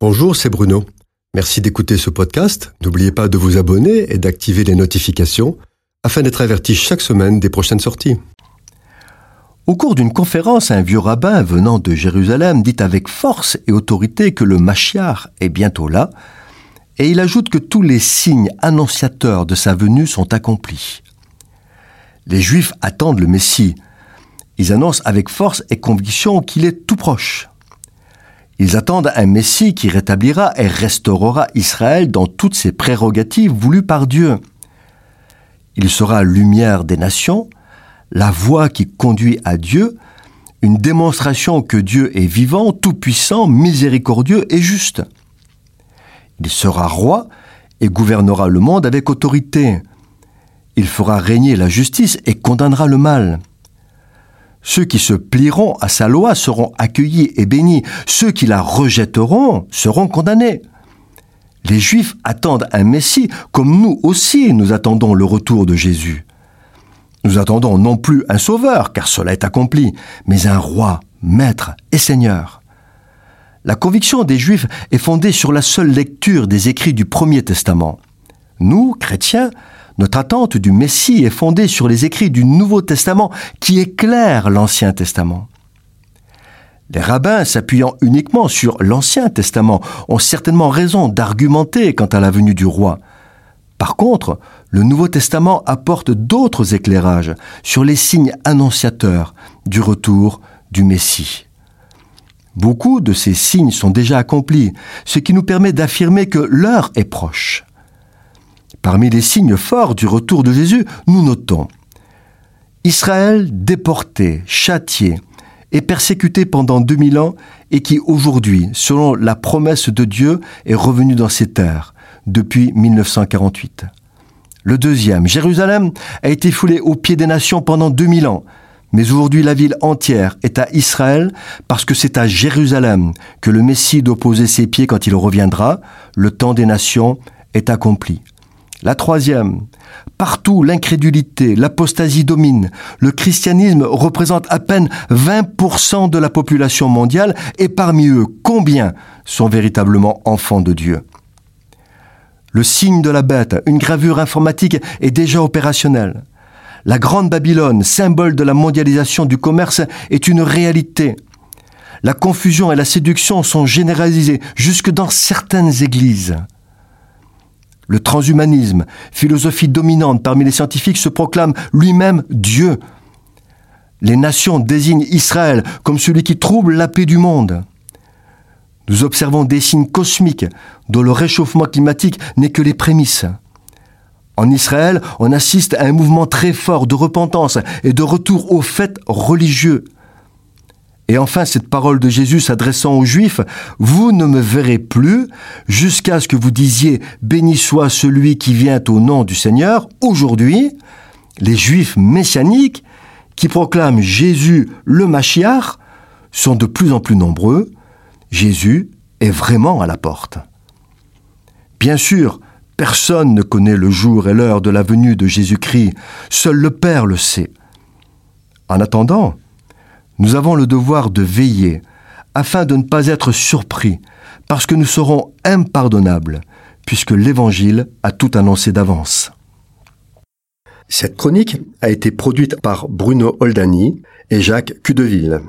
Bonjour, c'est Bruno. Merci d'écouter ce podcast. N'oubliez pas de vous abonner et d'activer les notifications afin d'être averti chaque semaine des prochaines sorties. Au cours d'une conférence, un vieux rabbin venant de Jérusalem dit avec force et autorité que le Machiar est bientôt là, et il ajoute que tous les signes annonciateurs de sa venue sont accomplis. Les Juifs attendent le Messie. Ils annoncent avec force et conviction qu'il est tout proche. Ils attendent un Messie qui rétablira et restaurera Israël dans toutes ses prérogatives voulues par Dieu. Il sera lumière des nations, la voie qui conduit à Dieu, une démonstration que Dieu est vivant, tout-puissant, miséricordieux et juste. Il sera roi et gouvernera le monde avec autorité. Il fera régner la justice et condamnera le mal. Ceux qui se plieront à sa loi seront accueillis et bénis. Ceux qui la rejetteront seront condamnés. Les Juifs attendent un Messie comme nous aussi nous attendons le retour de Jésus. Nous attendons non plus un sauveur, car cela est accompli, mais un roi, maître et seigneur. La conviction des Juifs est fondée sur la seule lecture des écrits du Premier Testament. Nous, chrétiens, notre attente du Messie est fondée sur les écrits du Nouveau Testament qui éclairent l'Ancien Testament. Les rabbins, s'appuyant uniquement sur l'Ancien Testament, ont certainement raison d'argumenter quant à la venue du roi. Par contre, le Nouveau Testament apporte d'autres éclairages sur les signes annonciateurs du retour du Messie. Beaucoup de ces signes sont déjà accomplis, ce qui nous permet d'affirmer que l'heure est proche. Parmi les signes forts du retour de Jésus, nous notons Israël déporté, châtié et persécuté pendant 2000 ans et qui aujourd'hui, selon la promesse de Dieu, est revenu dans ses terres depuis 1948. Le deuxième, Jérusalem, a été foulé aux pieds des nations pendant 2000 ans, mais aujourd'hui la ville entière est à Israël parce que c'est à Jérusalem que le Messie doit poser ses pieds quand il reviendra, le temps des nations est accompli. La troisième, partout l'incrédulité, l'apostasie domine. Le christianisme représente à peine 20% de la population mondiale et parmi eux, combien sont véritablement enfants de Dieu? Le signe de la bête, une gravure informatique, est déjà opérationnelle. La Grande Babylone, symbole de la mondialisation du commerce, est une réalité. La confusion et la séduction sont généralisées jusque dans certaines églises. Le transhumanisme, philosophie dominante parmi les scientifiques, se proclame lui-même Dieu. Les nations désignent Israël comme celui qui trouble la paix du monde. Nous observons des signes cosmiques dont le réchauffement climatique n'est que les prémices. En Israël, on assiste à un mouvement très fort de repentance et de retour aux faits religieux. Et enfin, cette parole de Jésus s'adressant aux Juifs, Vous ne me verrez plus jusqu'à ce que vous disiez, Béni soit celui qui vient au nom du Seigneur. Aujourd'hui, les Juifs messianiques qui proclament Jésus le Machiar sont de plus en plus nombreux. Jésus est vraiment à la porte. Bien sûr, personne ne connaît le jour et l'heure de la venue de Jésus-Christ, seul le Père le sait. En attendant, nous avons le devoir de veiller afin de ne pas être surpris, parce que nous serons impardonnables, puisque l'Évangile a tout annoncé d'avance. Cette chronique a été produite par Bruno Oldani et Jacques Cudeville.